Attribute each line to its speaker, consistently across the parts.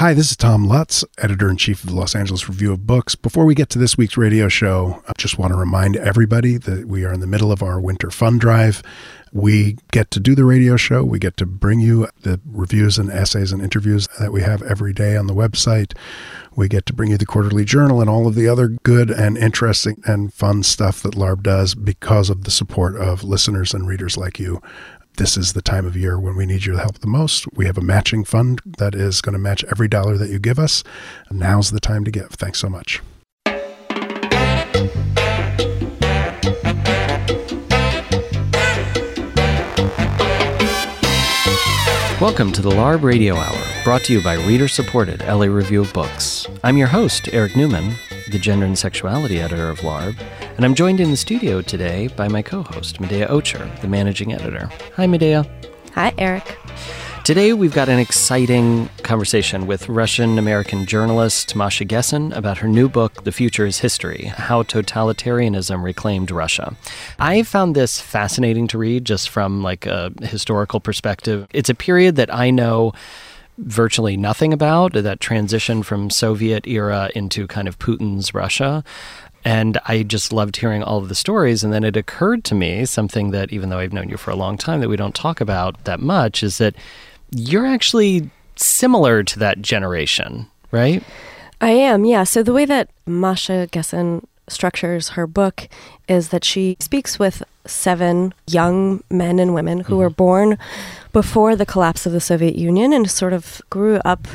Speaker 1: Hi, this is Tom Lutz, editor in chief of the Los Angeles Review of Books. Before we get to this week's radio show, I just want to remind everybody that we are in the middle of our winter fund drive. We get to do the radio show. We get to bring you the reviews and essays and interviews that we have every day on the website. We get to bring you the quarterly journal and all of the other good and interesting and fun stuff that LARB does because of the support of listeners and readers like you this is the time of year when we need your help the most. We have a matching fund that is going to match every dollar that you give us. Now's the time to give. Thanks so much.
Speaker 2: Welcome to the LARB Radio Hour, brought to you by reader supported LA Review of Books. I'm your host, Eric Newman, the gender and sexuality editor of LARB, and I'm joined in the studio today by my co host, Medaya Ocher, the managing editor. Hi, Medaya.
Speaker 3: Hi, Eric.
Speaker 2: Today, we've got an exciting conversation with Russian American journalist Masha Gessen about her new book, The Future is History How Totalitarianism Reclaimed Russia. I found this fascinating to read just from like a historical perspective. It's a period that I know virtually nothing about that transition from Soviet era into kind of Putin's Russia. And I just loved hearing all of the stories. And then it occurred to me something that, even though I've known you for a long time, that we don't talk about that much is that you're actually similar to that generation, right?
Speaker 3: I am, yeah. So the way that Masha Gessen structures her book is that she speaks with seven young men and women who mm-hmm. were born before the collapse of the Soviet Union and sort of grew up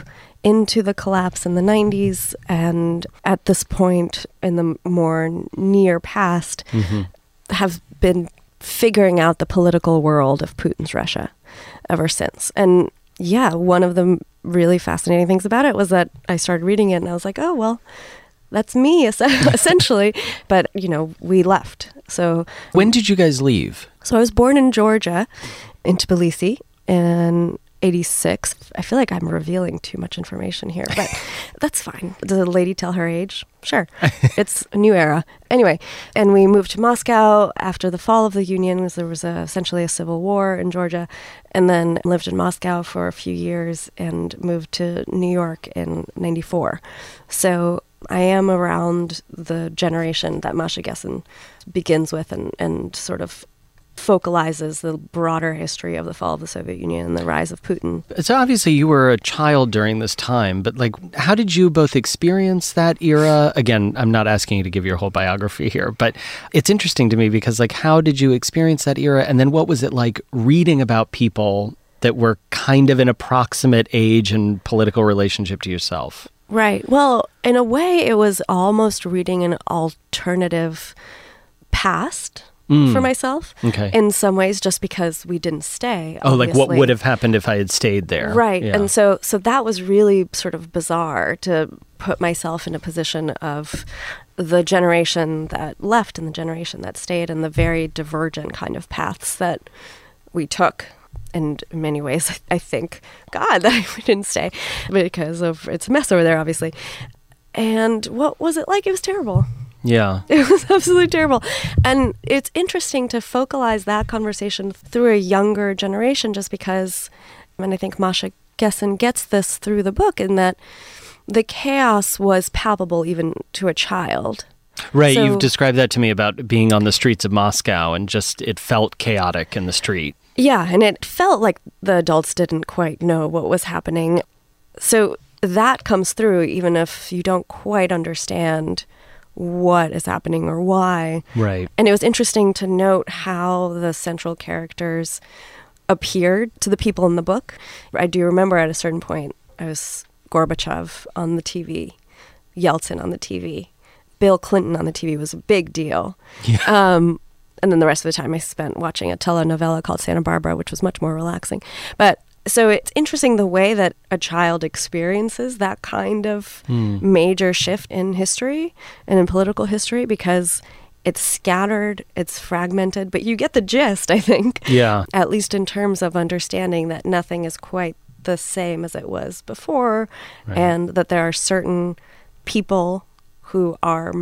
Speaker 3: into the collapse in the 90s and at this point in the more near past mm-hmm. have been figuring out the political world of Putin's Russia ever since. And yeah, one of the really fascinating things about it was that I started reading it and I was like, oh, well, that's me essentially. but, you know, we left. So
Speaker 2: when did you guys leave?
Speaker 3: So I was born in Georgia, in Tbilisi, and 86. I feel like I'm revealing too much information here, but that's fine. Does a lady tell her age? Sure. it's a new era. Anyway, and we moved to Moscow after the fall of the Union because there was a, essentially a civil war in Georgia, and then lived in Moscow for a few years and moved to New York in 94. So I am around the generation that Masha Gessen begins with and, and sort of focalizes the broader history of the fall of the Soviet Union and the rise of Putin.
Speaker 2: So obviously you were a child during this time, but like how did you both experience that era? Again, I'm not asking you to give your whole biography here, but it's interesting to me because like how did you experience that era and then what was it like reading about people that were kind of an approximate age and political relationship to yourself?
Speaker 3: Right. Well, in a way it was almost reading an alternative past mm. for myself.
Speaker 2: Okay.
Speaker 3: In some ways, just because we didn't stay.
Speaker 2: Oh, like what would have happened if I had stayed there?
Speaker 3: Right.
Speaker 2: Yeah.
Speaker 3: And so, so that was really sort of bizarre to put myself in a position of the generation that left and the generation that stayed, and the very divergent kind of paths that we took and in many ways, I think, God, that we didn't stay because of it's a mess over there, obviously. And what was it like? It was terrible.
Speaker 2: Yeah.
Speaker 3: It was absolutely terrible. And it's interesting to focalize that conversation through a younger generation just because, and I think Masha Gessen gets this through the book in that the chaos was palpable even to a child.
Speaker 2: Right. So, you've described that to me about being on the streets of Moscow and just it felt chaotic in the street.
Speaker 3: Yeah. And it felt like the adults didn't quite know what was happening. So that comes through even if you don't quite understand what is happening or why.
Speaker 2: Right.
Speaker 3: And it was interesting to note how the central characters appeared to the people in the book. I do remember at a certain point, I was Gorbachev on the TV, Yeltsin on the TV, Bill Clinton on the TV was a big deal.
Speaker 2: Yeah.
Speaker 3: Um, and then the rest of the time I spent watching a telenovela called Santa Barbara, which was much more relaxing. But so it's interesting the way that a child experiences that kind of mm. major shift in history and in political history because it's scattered, it's fragmented, but you get the gist, I think.
Speaker 2: Yeah.
Speaker 3: At least in terms of understanding that nothing is quite the same as it was before right. and that there are certain people who are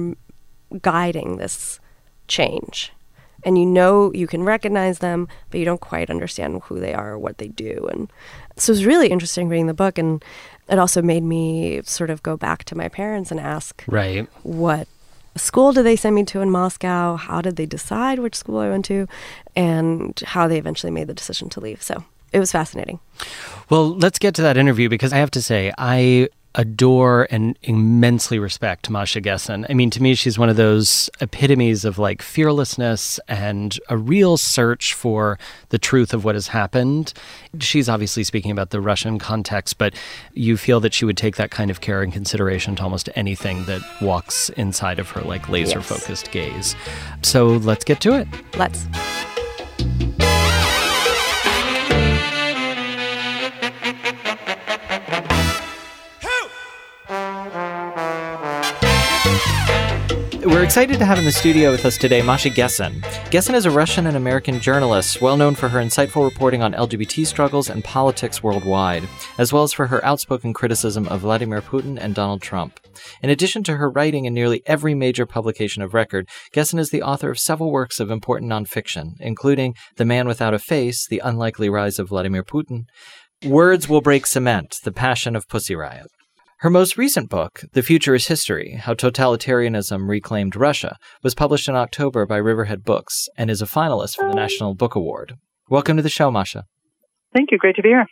Speaker 3: guiding this change and you know you can recognize them, but you don't quite understand who they are or what they do. And so it was really interesting reading the book, and it also made me sort of go back to my parents and ask,
Speaker 2: right,
Speaker 3: what school did they send me to in Moscow? How did they decide which school I went to? And how they eventually made the decision to leave. So it was fascinating.
Speaker 2: Well, let's get to that interview because I have to say, I adore and immensely respect Masha Gessen. I mean, to me, she's one of those epitomes of like fearlessness and a real search for the truth of what has happened. She's obviously speaking about the Russian context, but you feel that she would take that kind of care and consideration to almost anything that walks inside of her like laser focused yes. gaze. So let's get to it.
Speaker 3: Let's.
Speaker 4: We're excited to have in the studio with us today Masha Gessen. Gessen is a Russian and American journalist, well known for her insightful reporting on LGBT struggles and politics worldwide, as well as for her outspoken criticism of Vladimir Putin and Donald Trump. In addition to her writing in nearly every major publication of record, Gessen is the author of several works of important nonfiction, including The Man Without a Face, The Unlikely Rise of Vladimir Putin, Words Will Break Cement, The Passion of Pussy Riot. Her most recent book, The Future is History How Totalitarianism Reclaimed Russia, was published in October by Riverhead Books and is a finalist for the National Book Award. Welcome to the show, Masha.
Speaker 5: Thank you. Great to be here.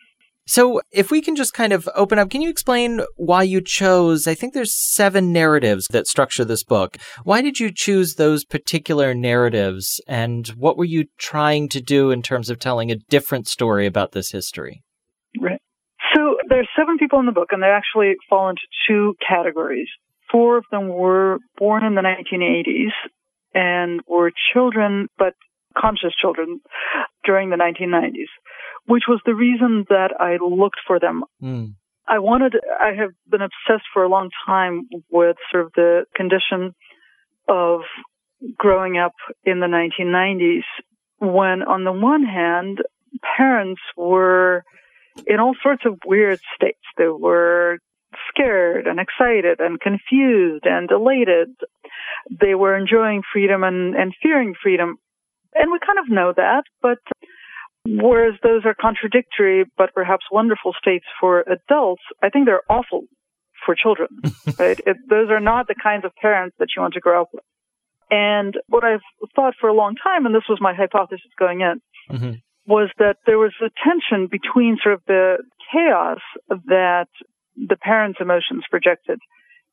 Speaker 4: So, if we can just kind of open up, can you explain why you chose? I think there's seven narratives that structure this book. Why did you choose those particular narratives, and what were you trying to do in terms of telling a different story about this history?
Speaker 5: Right. So there's seven people in the book, and they actually fall into two categories. Four of them were born in the 1980s and were children, but conscious children during the 1990s, which was the reason that I looked for them. Mm. I wanted, I have been obsessed for a long time with sort of the condition of growing up in the 1990s when on the one hand, parents were in all sorts of weird states. They were scared and excited and confused and elated. They were enjoying freedom and, and fearing freedom. And we kind of know that, but whereas those are contradictory but perhaps wonderful states for adults, I think they're awful for children. right? It, those are not the kinds of parents that you want to grow up with. And what I've thought for a long time, and this was my hypothesis going in, mm-hmm was that there was a tension between sort of the chaos that the parents' emotions projected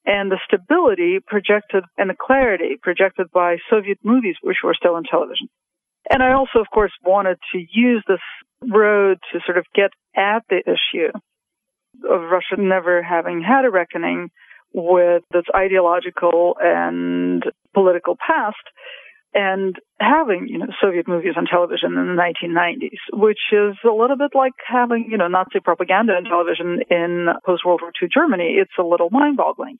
Speaker 5: and the stability projected and the clarity projected by Soviet movies, which were still on television. And I also, of course, wanted to use this road to sort of get at the issue of Russia never having had a reckoning with its ideological and political past and having, you know, Soviet movies on television in the 1990s, which is a little bit like having, you know, Nazi propaganda on television in post-World War II Germany. It's a little mind-boggling.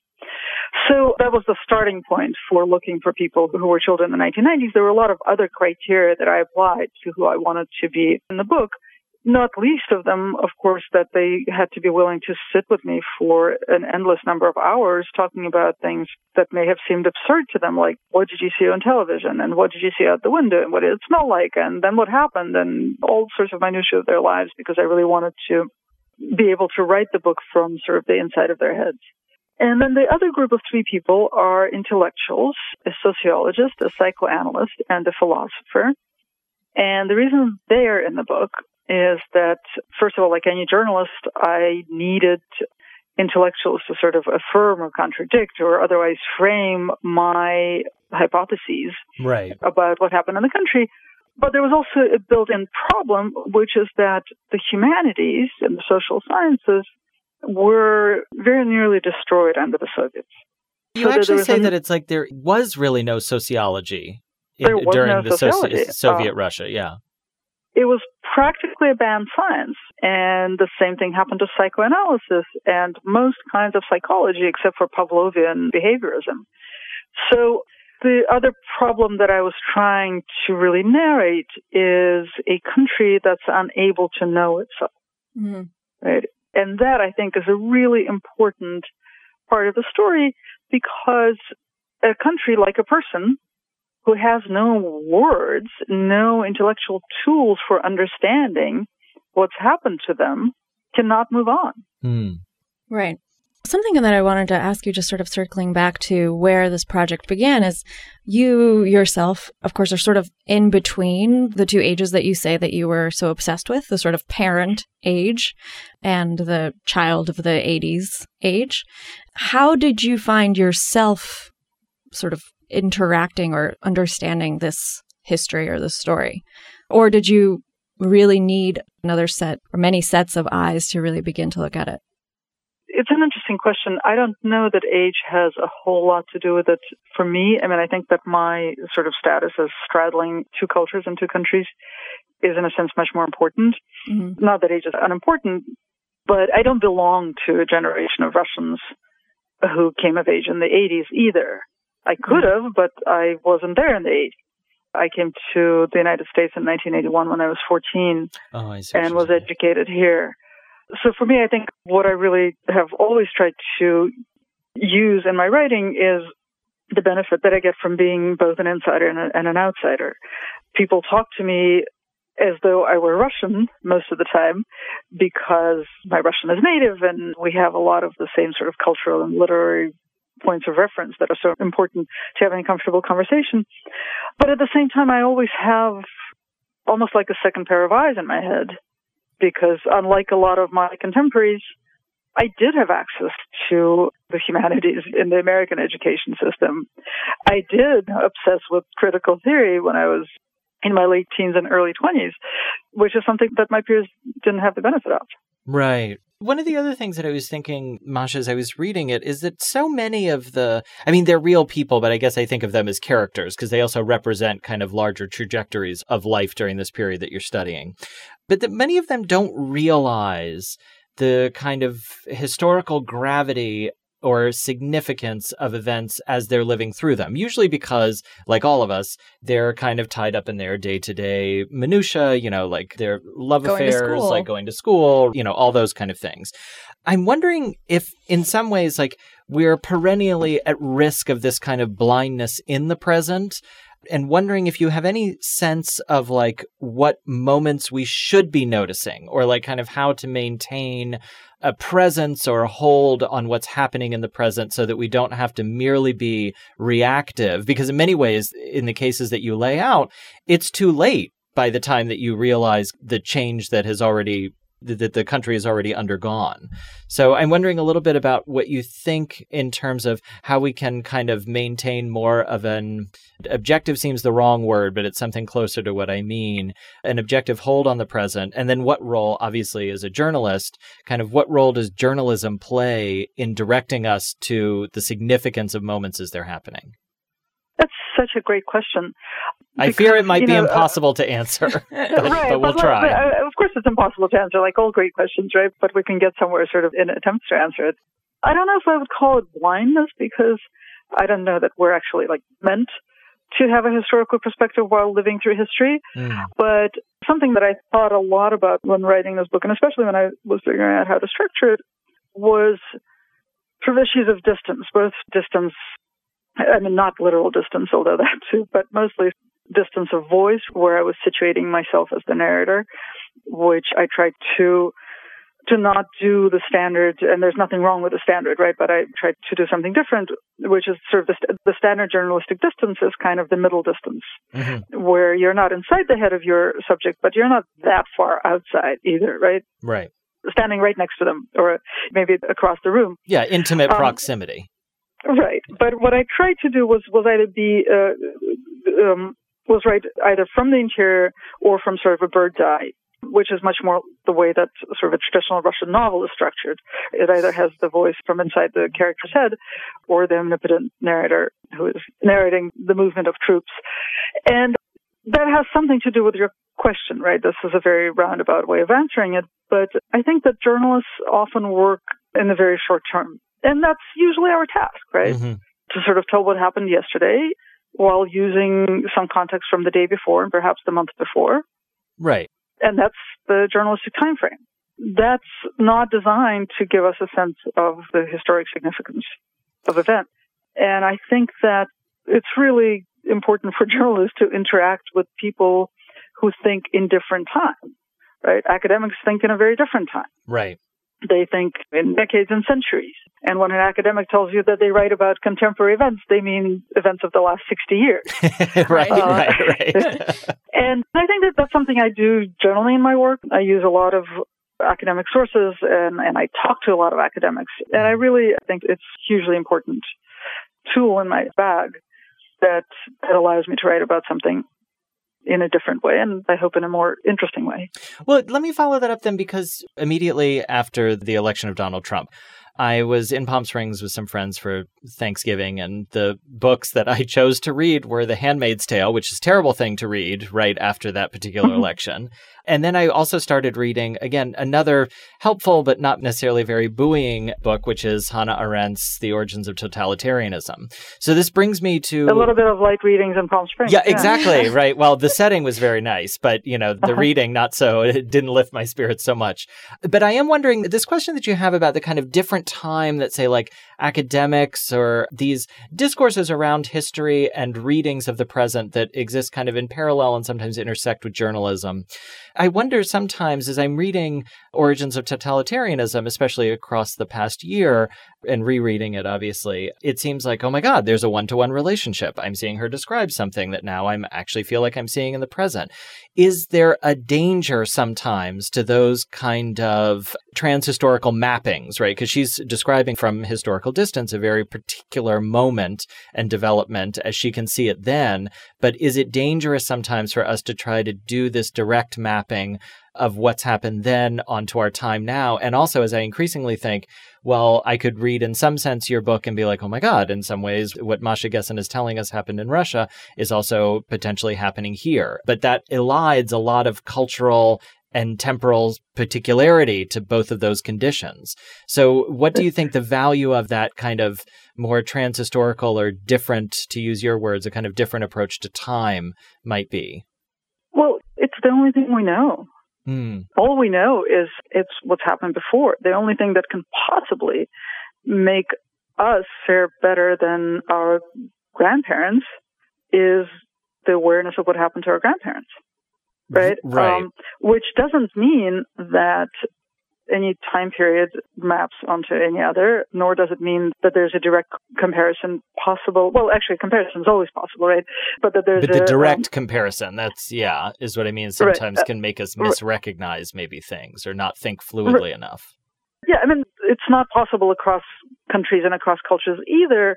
Speaker 5: So that was the starting point for looking for people who were children in the 1990s. There were a lot of other criteria that I applied to who I wanted to be in the book not least of them, of course, that they had to be willing to sit with me for an endless number of hours talking about things that may have seemed absurd to them, like what did you see on television and what did you see out the window and what did it smell like and then what happened and all sorts of minutiae of their lives because I really wanted to be able to write the book from sort of the inside of their heads. And then the other group of three people are intellectuals, a sociologist, a psychoanalyst, and a philosopher. And the reason they're in the book is that, first of all, like any journalist, I needed intellectuals to sort of affirm or contradict or otherwise frame my hypotheses
Speaker 4: right.
Speaker 5: about what happened in the country. But there was also a built in problem, which is that the humanities and the social sciences were very nearly destroyed under the Soviets.
Speaker 4: You so actually say an, that it's like there was really no sociology
Speaker 5: in, during no the sociology.
Speaker 4: Soviet uh, Russia, yeah
Speaker 5: it was practically a banned science. And the same thing happened to psychoanalysis and most kinds of psychology except for Pavlovian behaviorism. So the other problem that I was trying to really narrate is a country that's unable to know itself. Mm-hmm. Right. And that I think is a really important part of the story because a country like a person who has no words, no intellectual tools for understanding what's happened to them, cannot move on.
Speaker 4: Hmm.
Speaker 3: Right. Something that I wanted to ask you, just sort of circling back to where this project began, is you yourself, of course, are sort of in between the two ages that you say that you were so obsessed with the sort of parent age and the child of the 80s age. How did you find yourself sort of interacting or understanding this history or this story? Or did you really need another set or many sets of eyes to really begin to look at it?
Speaker 5: It's an interesting question. I don't know that age has a whole lot to do with it for me. I mean, I think that my sort of status as straddling two cultures and two countries is in a sense much more important. Mm-hmm. Not that age is unimportant, but I don't belong to a generation of Russians who came of age in the 80s either. I could have, but I wasn't there in the 80s. I came to the United States in 1981 when I was 14 oh, I and was educated here. So for me, I think what I really have always tried to use in my writing is the benefit that I get from being both an insider and, a, and an outsider. People talk to me as though I were Russian most of the time because my Russian is native and we have a lot of the same sort of cultural and literary points of reference that are so important to having a comfortable conversation. But at the same time, I always have almost like a second pair of eyes in my head because unlike a lot of my contemporaries, I did have access to the humanities in the American education system. I did obsess with critical theory when I was in my late teens and early 20s, which is something that my peers didn't have the benefit of.
Speaker 4: Right. One of the other things that I was thinking, Masha, as I was reading it, is that so many of the, I mean, they're real people, but I guess I think of them as characters because they also represent kind of larger trajectories of life during this period that you're studying. But that many of them don't realize the kind of historical gravity or significance of events as they're living through them. Usually because, like all of us, they're kind of tied up in their day to day minutia, you know, like their love going affairs, like going to school, you know, all those kind of things. I'm wondering if, in some ways, like we're perennially at risk of this kind of blindness in the present and wondering if you have any sense of like what moments we should be noticing or like kind of how to maintain a presence or a hold on what's happening in the present so that we don't have to merely be reactive. Because in many ways in the cases that you lay out it's too late by the time that you realize the change that has already that the country has already undergone. So I'm wondering a little bit about what you think in terms of how we can kind of maintain more of an objective seems the wrong word, but it's something closer to what I mean, an objective hold on the present. And then what role, obviously, as a journalist, kind of what role does journalism play in directing us to the significance of moments as they're happening?
Speaker 5: That's such a great question.
Speaker 4: I fear it might be know, uh, impossible uh, to answer, but, right, but we'll but, try.
Speaker 5: But, uh, course, it's impossible to answer, like all great questions, right? But we can get somewhere sort of in attempts to answer it. I don't know if I would call it blindness because I don't know that we're actually like meant to have a historical perspective while living through history. Mm. But something that I thought a lot about when writing this book, and especially when I was figuring out how to structure it, was sort of issues of distance, both distance I mean, not literal distance, although that too, but mostly distance of voice where I was situating myself as the narrator, which I tried to to not do the standard, and there's nothing wrong with the standard, right? But I tried to do something different, which is sort of the, the standard journalistic distance is kind of the middle distance, mm-hmm. where you're not inside the head of your subject, but you're not that far outside either, right?
Speaker 4: Right.
Speaker 5: Standing right next to them, or maybe across the room.
Speaker 4: Yeah, intimate um, proximity.
Speaker 5: Right, but what I tried to do was was either be uh, um, was right either from the interior or from sort of a bird's eye, which is much more the way that sort of a traditional Russian novel is structured. It either has the voice from inside the character's head or the omnipotent narrator who is narrating the movement of troops, and that has something to do with your question, right? This is a very roundabout way of answering it, but I think that journalists often work in the very short term and that's usually our task, right? Mm-hmm. To sort of tell what happened yesterday while using some context from the day before and perhaps the month before.
Speaker 4: Right.
Speaker 5: And that's the journalistic time frame. That's not designed to give us a sense of the historic significance of event. And I think that it's really important for journalists to interact with people who think in different times, right? Academics think in a very different time.
Speaker 4: Right.
Speaker 5: They think in decades and centuries. And when an academic tells you that they write about contemporary events, they mean events of the last 60 years.
Speaker 4: right, uh, right, right.
Speaker 5: and I think that that's something I do generally in my work. I use a lot of academic sources and, and I talk to a lot of academics. And I really think it's hugely important tool in my bag that, that allows me to write about something in a different way and I hope in a more interesting way.
Speaker 4: Well, let me follow that up then because immediately after the election of Donald Trump, I was in Palm Springs with some friends for Thanksgiving, and the books that I chose to read were The Handmaid's Tale, which is a terrible thing to read right after that particular election, and then I also started reading, again, another helpful but not necessarily very buoying book, which is Hannah Arendt's The Origins of Totalitarianism. So this brings me to
Speaker 5: a little bit of light readings in Palm Springs.
Speaker 4: Yeah, yeah. exactly. right. Well, the setting was very nice, but, you know, the uh-huh. reading, not so, it didn't lift my spirits so much. But I am wondering this question that you have about the kind of different time that, say, like academics or these discourses around history and readings of the present that exist kind of in parallel and sometimes intersect with journalism. I wonder sometimes as I'm reading Origins of Totalitarianism, especially across the past year, and rereading it, obviously, it seems like, oh my God, there's a one to one relationship. I'm seeing her describe something that now I'm actually feel like I'm seeing in the present. Is there a danger sometimes to those kind of transhistorical mappings, right? Because she's describing from historical distance a very particular moment and development as she can see it then. But is it dangerous sometimes for us to try to do this direct mapping of what's happened then onto our time now? And also, as I increasingly think, well, I could read in some sense your book and be like, oh my God, in some ways, what Masha Gessen is telling us happened in Russia is also potentially happening here. But that elides a lot of cultural and temporal particularity to both of those conditions. So, what do you think the value of that kind of more transhistorical or different, to use your words, a kind of different approach to time might be?
Speaker 5: Well, it's the only thing we know.
Speaker 4: Mm.
Speaker 5: All we know is it's what's happened before. The only thing that can possibly make us fare better than our grandparents is the awareness of what happened to our grandparents right?
Speaker 4: Right. Um,
Speaker 5: which doesn't mean that any time period maps onto any other, nor does it mean that there's a direct comparison possible. Well, actually, comparison is always possible, right? But that there's
Speaker 4: but the
Speaker 5: a,
Speaker 4: direct
Speaker 5: um,
Speaker 4: comparison. That's yeah, is what I mean. Sometimes right. can make us misrecognize maybe things or not think fluidly right. enough.
Speaker 5: Yeah, I mean, it's not possible across countries and across cultures either.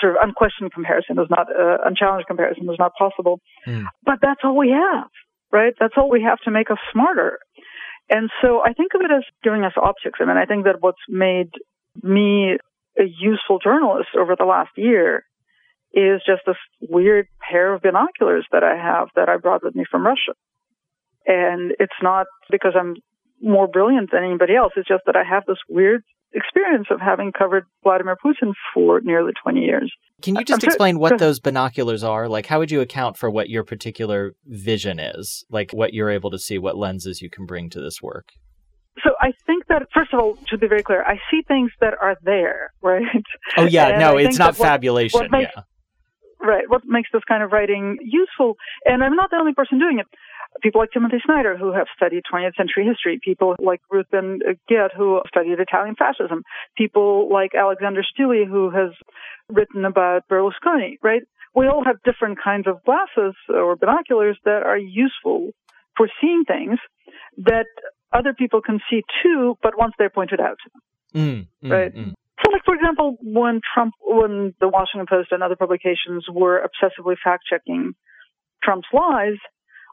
Speaker 5: Sort of unquestioned comparison is not, uh, unchallenged comparison is not possible.
Speaker 4: Mm.
Speaker 5: But that's all we have right? That's all we have to make us smarter. And so I think of it as giving us optics. I mean, I think that what's made me a useful journalist over the last year is just this weird pair of binoculars that I have that I brought with me from Russia. And it's not because I'm more brilliant than anybody else. It's just that I have this weird experience of having covered Vladimir Putin for nearly 20 years.
Speaker 4: Can you just I'm explain sure, what those binoculars are? Like, how would you account for what your particular vision is? Like, what you're able to see, what lenses you can bring to this work?
Speaker 5: So I think that, first of all, to be very clear, I see things that are there, right?
Speaker 4: Oh, yeah, and no, it's not fabulation. What makes,
Speaker 5: yeah. Right. What makes this kind of writing useful, and I'm not the only person doing it people like Timothy Snyder who have studied 20th century history, people like Ruth Ben Ghiat who studied Italian fascism, people like Alexander Stille who has written about Berlusconi, right? We all have different kinds of glasses or binoculars that are useful for seeing things that other people can see too, but once they're pointed out
Speaker 4: mm, mm,
Speaker 5: right?
Speaker 4: Mm.
Speaker 5: So, like for example, when Trump, when the Washington Post and other publications were obsessively fact checking Trump's lies,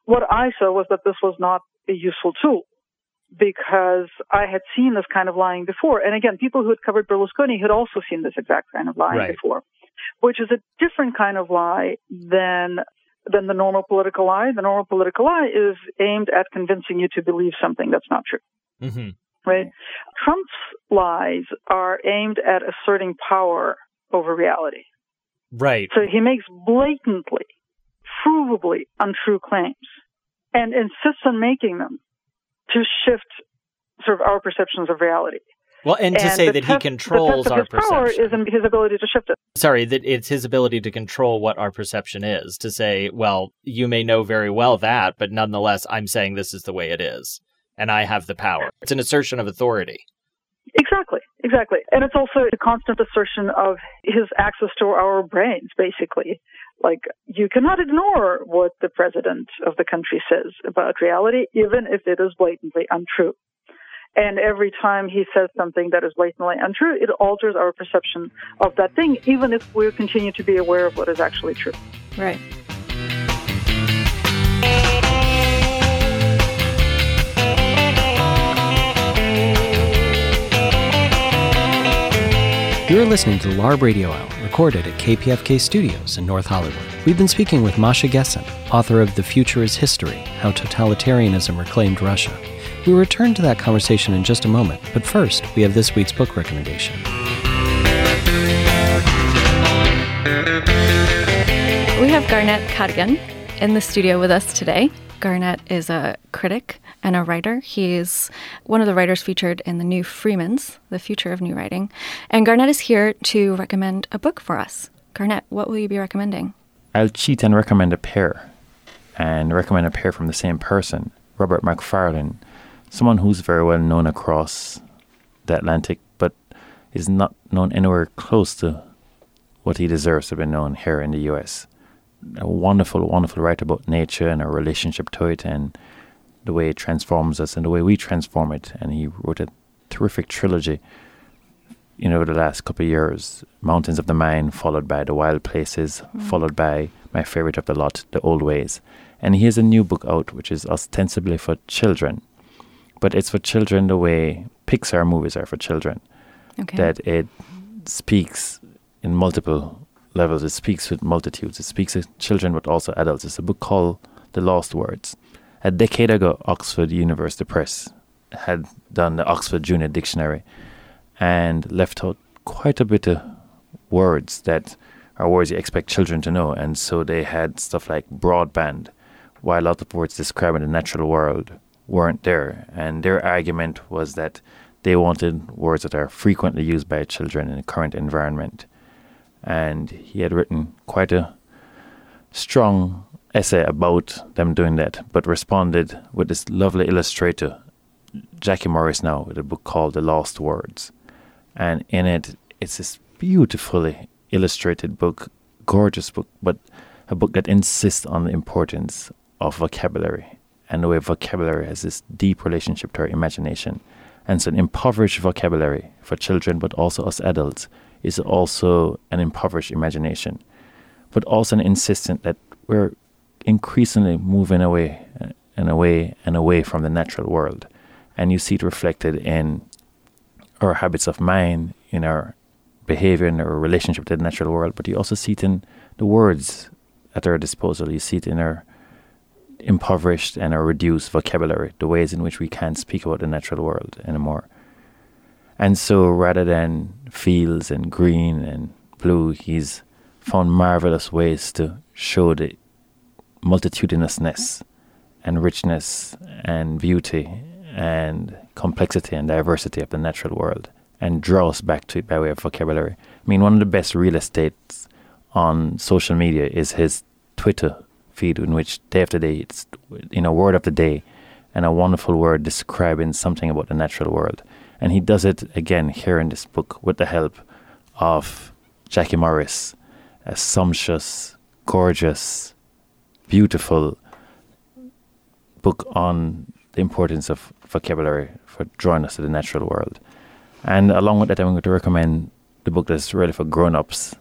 Speaker 5: what I saw was that this was not a useful tool because I had seen this kind of lying before. And again, people who had covered Berlusconi had also seen this exact kind of lying
Speaker 4: right.
Speaker 5: before, which is a different kind of lie than than the normal political lie. The normal political lie is aimed at convincing you to believe something that's not true.
Speaker 4: Mm-hmm.
Speaker 5: Right? Trump's lies are aimed at asserting power over reality.
Speaker 4: Right.
Speaker 5: So he makes blatantly provably untrue claims and insists on making them to shift sort of our perceptions of reality.
Speaker 4: Well, and to say that he controls our
Speaker 5: perception. power is in his ability to shift it.
Speaker 4: Sorry, that it's his ability to control what our perception is. To say, well, you may know very well that, but nonetheless, I'm saying this is the way it is, and I have the power. It's an assertion of authority.
Speaker 5: Exactly, exactly. And it's also a constant assertion of his access to our brains, basically. Like, you cannot ignore what the president of the country says about reality, even if it is blatantly untrue. And every time he says something that is blatantly untrue, it alters our perception of that thing, even if we continue to be aware of what is actually true.
Speaker 3: Right.
Speaker 2: You're listening to LARB Radio Hour, recorded at KPFK Studios in North Hollywood. We've been speaking with Masha Gessen, author of The Future is History How Totalitarianism Reclaimed Russia. We'll return to that conversation in just a moment, but first, we have this week's book recommendation.
Speaker 6: We have Garnette Cadogan in the studio with us today. Garnette is a critic and a writer. He's one of the writers featured in the new Freemans, The Future of New Writing. And Garnette is here to recommend a book for us. Garnette, what will you be recommending?
Speaker 7: I'll cheat and recommend a pair, and recommend a pair from the same person, Robert Macfarlane, someone who's very well known across the Atlantic, but is not known anywhere close to what he deserves to be known here in the U.S. A wonderful, wonderful writer about nature and our relationship to it, and the way it transforms us and the way we transform it. And he wrote a terrific trilogy you know, the last couple of years, Mountains of the Mind, followed by The Wild Places, mm. followed by my favorite of the lot, The Old Ways. And he has a new book out, which is ostensibly for children, but it's for children the way Pixar movies are for children.
Speaker 6: Okay.
Speaker 7: That it speaks in multiple levels. It speaks with multitudes. It speaks to children, but also adults. It's a book called The Lost Words. A decade ago, Oxford University Press had done the Oxford Junior Dictionary and left out quite a bit of words that are words you expect children to know. And so they had stuff like broadband, while a lot of words describing the natural world weren't there. And their argument was that they wanted words that are frequently used by children in the current environment. And he had written quite a strong essay about them doing that, but responded with this lovely illustrator, Jackie Morris now, with a book called The Lost Words. And in it, it's this beautifully illustrated book, gorgeous book, but a book that insists on the importance of vocabulary and the way vocabulary has this deep relationship to our imagination. And so, an impoverished vocabulary for children, but also us adults, is also an impoverished imagination, but also an insistence that we're increasingly moving away uh, and away and away from the natural world. And you see it reflected in our habits of mind, in our behavior, in our relationship to the natural world, but you also see it in the words at our disposal. You see it in our impoverished and our reduced vocabulary, the ways in which we can't speak about the natural world anymore. And so rather than fields and green and blue, he's found marvelous ways to show the multitudinousness and richness and beauty and complexity and diversity of the natural world and draw us back to it by way of vocabulary. I mean, one of the best real estates on social media is his Twitter feed, in which day after day, it's you know word of the day, and a wonderful word describing something about the natural world. And he does it again here in this book with the help of Jackie Morris, a sumptuous, gorgeous, beautiful book on the importance of vocabulary for drawing us to the natural world. And along with that, I'm going to recommend the book that's really for grown ups,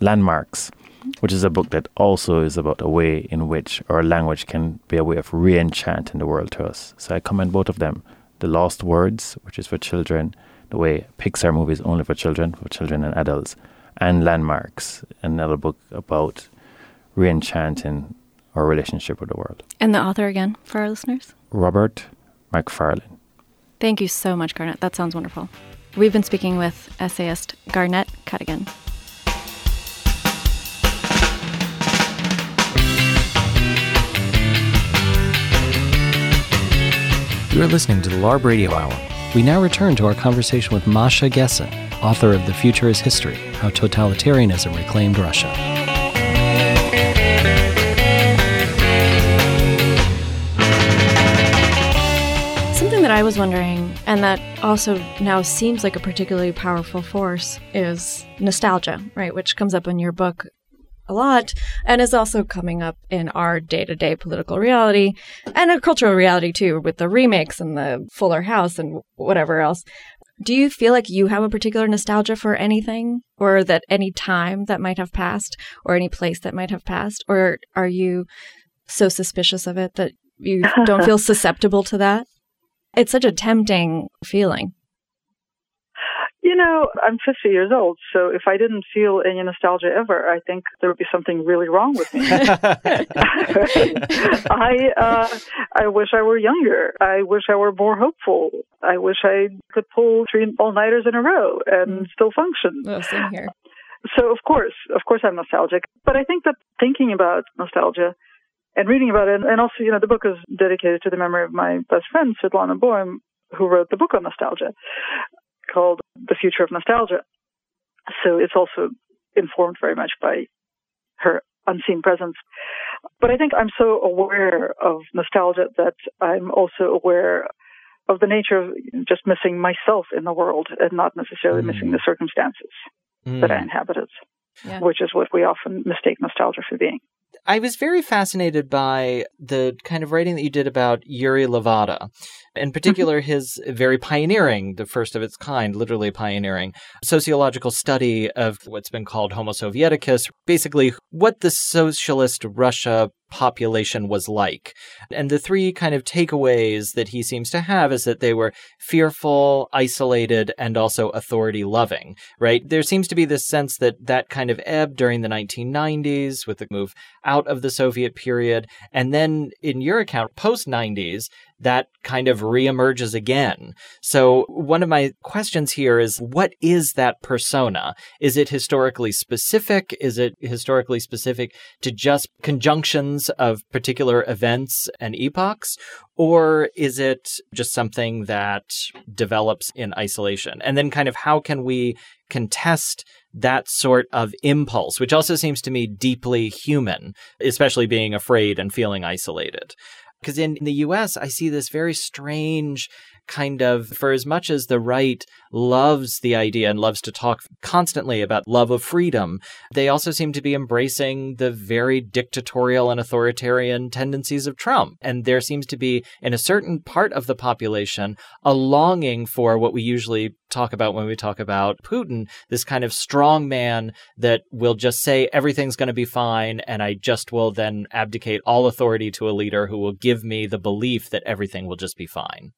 Speaker 7: Landmarks, which is a book that also is about a way in which our language can be a way of re enchanting the world to us. So I commend both of them The Lost Words, which is for children, the way Pixar movies only for children, for children and adults, and Landmarks, another book about re enchanting our relationship with the world.
Speaker 6: And the author again for our listeners?
Speaker 7: Robert Macfarlane.
Speaker 6: Thank you so much, Garnette. That sounds wonderful. We've been speaking with essayist Garnette Cadogan.
Speaker 2: You are listening to the LARB Radio Hour, We now return to our conversation with Masha Gessen, author of The Future is History How Totalitarianism Reclaimed Russia.
Speaker 6: I was wondering, and that also now seems like a particularly powerful force, is nostalgia, right? Which comes up in your book a lot and is also coming up in our day to day political reality and a cultural reality too, with the remakes and the Fuller House and whatever else. Do you feel like you have a particular nostalgia for anything or that any time that might have passed or any place that might have passed? Or are you so suspicious of it that you don't feel susceptible to that? It's such a tempting feeling.
Speaker 5: You know, I'm 50 years old, so if I didn't feel any nostalgia ever, I think there would be something really wrong with me. I uh, I wish I were younger. I wish I were more hopeful. I wish I could pull three all nighters in a row and mm. still function.
Speaker 6: Oh, same here.
Speaker 5: So of course, of course, I'm nostalgic. But I think that thinking about nostalgia and reading about it, and also, you know, the book is dedicated to the memory of my best friend Svetlana Boym, who wrote the book on nostalgia called The Future of Nostalgia. So it's also informed very much by her unseen presence. But I think I'm so aware of nostalgia that I'm also aware of the nature of just missing myself in the world and not necessarily mm. missing the circumstances mm. that I inhabited, yeah. which is what we often mistake nostalgia for being.
Speaker 4: I was very fascinated by the kind of writing that you did about Yuri Levada, in mm-hmm. particular his very pioneering, the first of its kind, literally pioneering, sociological study of what's been called Homo Sovieticus, basically what the socialist Russia population was like. And the three kind of takeaways that he seems to have is that they were fearful, isolated, and also authority loving, right? There seems to be this sense that that kind of ebbed during the 1990s with the move out of the Soviet period. And then in your account, post 90s, that kind of reemerges again. So one of my questions here is what is that persona? Is it historically specific? Is it historically specific to just conjunctions of particular events and epochs? Or is it just something that develops in isolation? And then kind of how can we contest that sort of impulse, which also seems to me deeply human, especially being afraid and feeling isolated. Because in, in the US, I see this very strange kind of, for as much as the right loves the idea and loves to talk constantly about love of freedom, they also seem to be embracing the very dictatorial and authoritarian tendencies of Trump. And there seems to be, in a certain part of the population, a longing for what we usually talk about when we talk about Putin, this kind of strong man that will just say everything's going to be fine, and I just will then abdicate all authority to a leader who will give me the belief that everything will just be fine.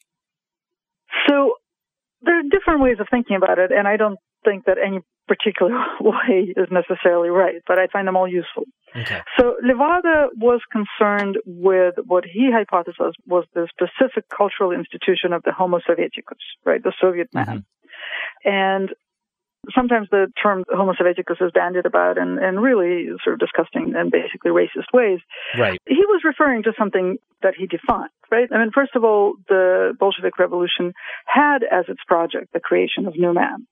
Speaker 5: So there are different ways of thinking about it, and I don't think that any particular way is necessarily right, but I find them all useful. Okay. So Levada was concerned with what he hypothesized was the specific cultural institution of the Homo Sovieticus, right, the Soviet man. Mm-hmm. And sometimes the term Homo Sovieticus is bandied about in, in really sort of disgusting and basically racist ways.
Speaker 4: Right.
Speaker 5: He was referring to something that he defined, right? I mean, first of all, the Bolshevik Revolution had as its project the creation of new man.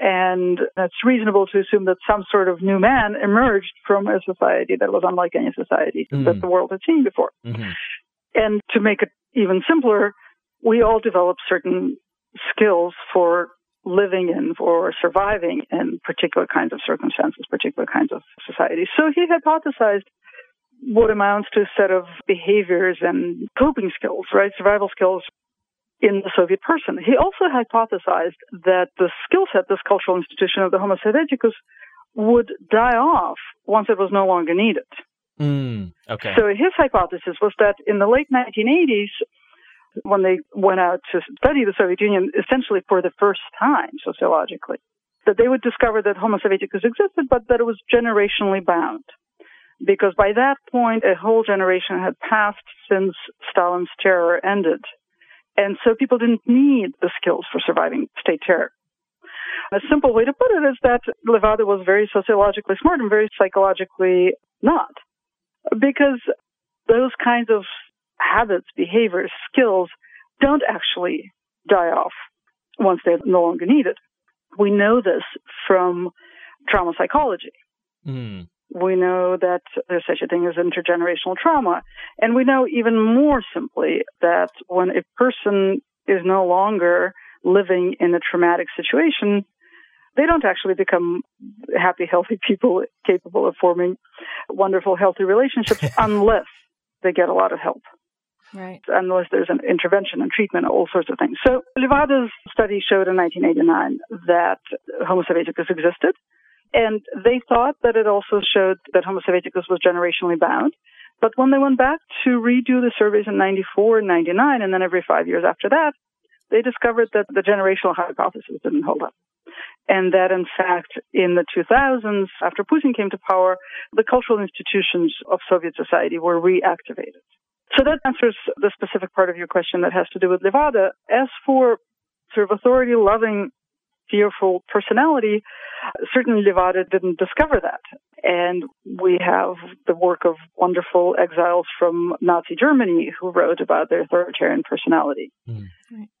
Speaker 5: And it's reasonable to assume that some sort of new man emerged from a society that was unlike any society mm. that the world had seen before. Mm-hmm. And to make it even simpler, we all develop certain skills for living in or surviving in particular kinds of circumstances, particular kinds of societies. So he hypothesized what amounts to a set of behaviors and coping skills, right? Survival skills in the Soviet person. He also hypothesized that the skill set, this cultural institution of the Homo Sovieticus, would die off once it was no longer needed.
Speaker 4: Mm, okay.
Speaker 5: So his hypothesis was that in the late 1980s, when they went out to study the Soviet Union, essentially for the first time sociologically, that they would discover that Homo Sovieticus existed, but that it was generationally bound. Because by that point, a whole generation had passed since Stalin's terror ended. And so people didn't need the skills for surviving state terror. A simple way to put it is that Levada was very sociologically smart and very psychologically not. Because those kinds of habits, behaviors, skills don't actually die off once they're no longer needed. We know this from trauma psychology.
Speaker 4: Mm.
Speaker 5: We know that there's such a thing as intergenerational trauma. And we know even more simply that when a person is no longer living in a traumatic situation, they don't actually become happy, healthy people capable of forming wonderful, healthy relationships unless they get a lot of help.
Speaker 6: Right.
Speaker 5: Unless there's an intervention and treatment, all sorts of things. So Levada's study showed in 1989 that Homo sovieticus existed. And they thought that it also showed that Homo sovieticus was generationally bound. But when they went back to redo the surveys in 94 and 99, and then every five years after that, they discovered that the generational hypothesis didn't hold up. And that in fact, in the 2000s, after Putin came to power, the cultural institutions of Soviet society were reactivated. So that answers the specific part of your question that has to do with Levada. As for sort of authority loving, fearful personality, certainly Levada didn't discover that. And we have the work of wonderful exiles from Nazi Germany who wrote about their authoritarian personality.
Speaker 4: Mm.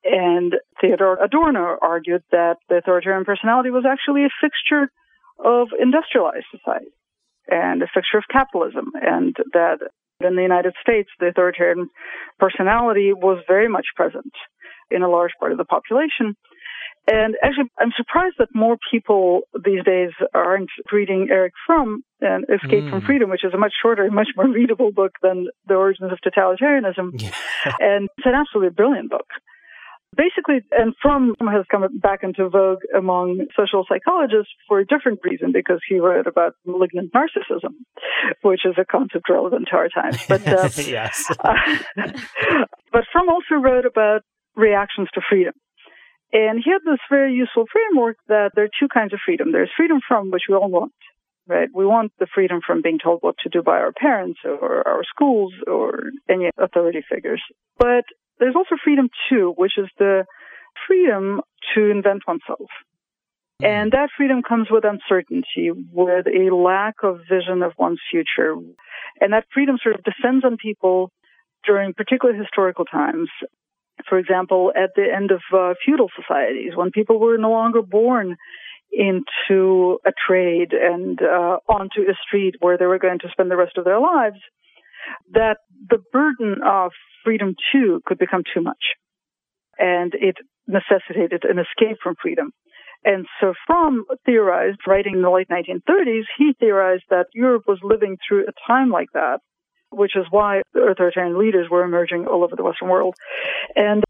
Speaker 5: And Theodor Adorno argued that the authoritarian personality was actually a fixture of industrialized society and a fixture of capitalism, and that in the United States, the authoritarian personality was very much present in a large part of the population. And actually, I'm surprised that more people these days aren't reading Erich Fromm and Escape mm. from Freedom, which is a much shorter, much more readable book than The Origins of Totalitarianism.
Speaker 4: Yeah.
Speaker 5: and it's an absolutely brilliant book. Basically, and Fromm has come back into vogue among social psychologists for a different reason because he wrote about malignant narcissism, which is a concept relevant to our times. But uh,
Speaker 4: yes.
Speaker 5: uh, but Fromm also wrote about reactions to freedom. And he had this very useful framework that there are two kinds of freedom. There's freedom from which we all want, right? We want the freedom from being told what to do by our parents or our schools or any authority figures. But there's also freedom too, which is the freedom to invent oneself. And that freedom comes with uncertainty, with a lack of vision of one's future. And that freedom sort of descends on people during particular historical times. For example, at the end of uh, feudal societies, when people were no longer born into a trade and uh, onto a street where they were going to spend the rest of their lives, that the burden of freedom too could become too much. And it necessitated an escape from freedom. And so Fromm theorized, writing in the late 1930s, he theorized that Europe was living through a time like that, which is why authoritarian leaders were emerging all over the Western world. And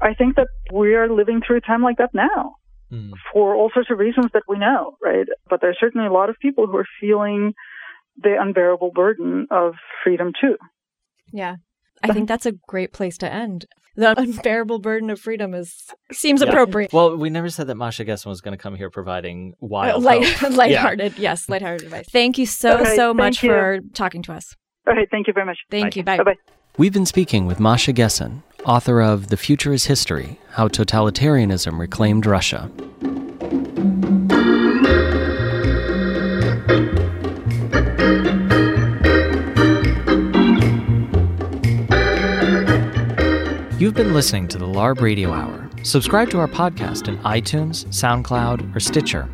Speaker 5: I think that we are living through a time like that now.
Speaker 4: Mm.
Speaker 5: For all sorts of reasons that we know, right? But there's certainly a lot of people who are feeling the unbearable burden of freedom too.
Speaker 6: Yeah. I think that's a great place to end. The unbearable burden of freedom is seems
Speaker 4: Yeah.
Speaker 6: appropriate.
Speaker 4: Well, we never said that Masha Gessen was going to come here providing
Speaker 6: Uh,
Speaker 4: wild
Speaker 6: light,
Speaker 4: hope.
Speaker 6: lighthearted, yes, lighthearted advice. Thank you so
Speaker 5: All right,
Speaker 6: so much
Speaker 5: you.
Speaker 6: for talking to us.
Speaker 5: All right. Thank you very much.
Speaker 6: Thank you. Bye.
Speaker 5: Bye bye.
Speaker 2: We've been speaking with Masha Gessen, author of The Future is History How Totalitarianism Reclaimed Russia. You've been listening to the LARB Radio Hour. Subscribe to our podcast in iTunes, SoundCloud, or Stitcher.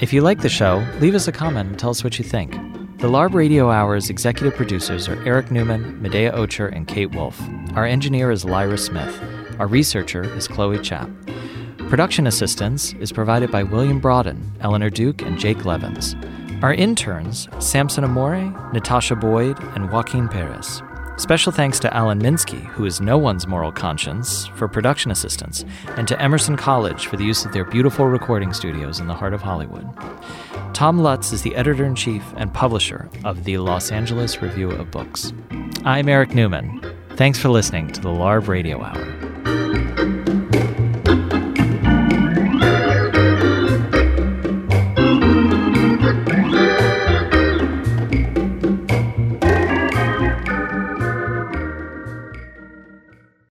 Speaker 2: If you like the show, leave us a comment and tell us what you think. The LARB Radio Hour's executive producers are Eric Newman, Medaya Ocher, and Kate Wolf. Our engineer is Lyra Smith. Our researcher is Chloe Chapp. Production assistance is provided by William Broaden, Eleanor Duke, and Jake Levins. Our interns, Samson Amore, Natasha Boyd, and Joaquin Perez. Special thanks to Alan Minsky, who is no one's moral conscience, for production assistance, and to Emerson College for the use of their beautiful recording studios in the heart of Hollywood. Tom Lutz is the editor in chief and publisher of the Los Angeles Review of Books. I'm Eric Newman. Thanks for listening to the LARB Radio Hour.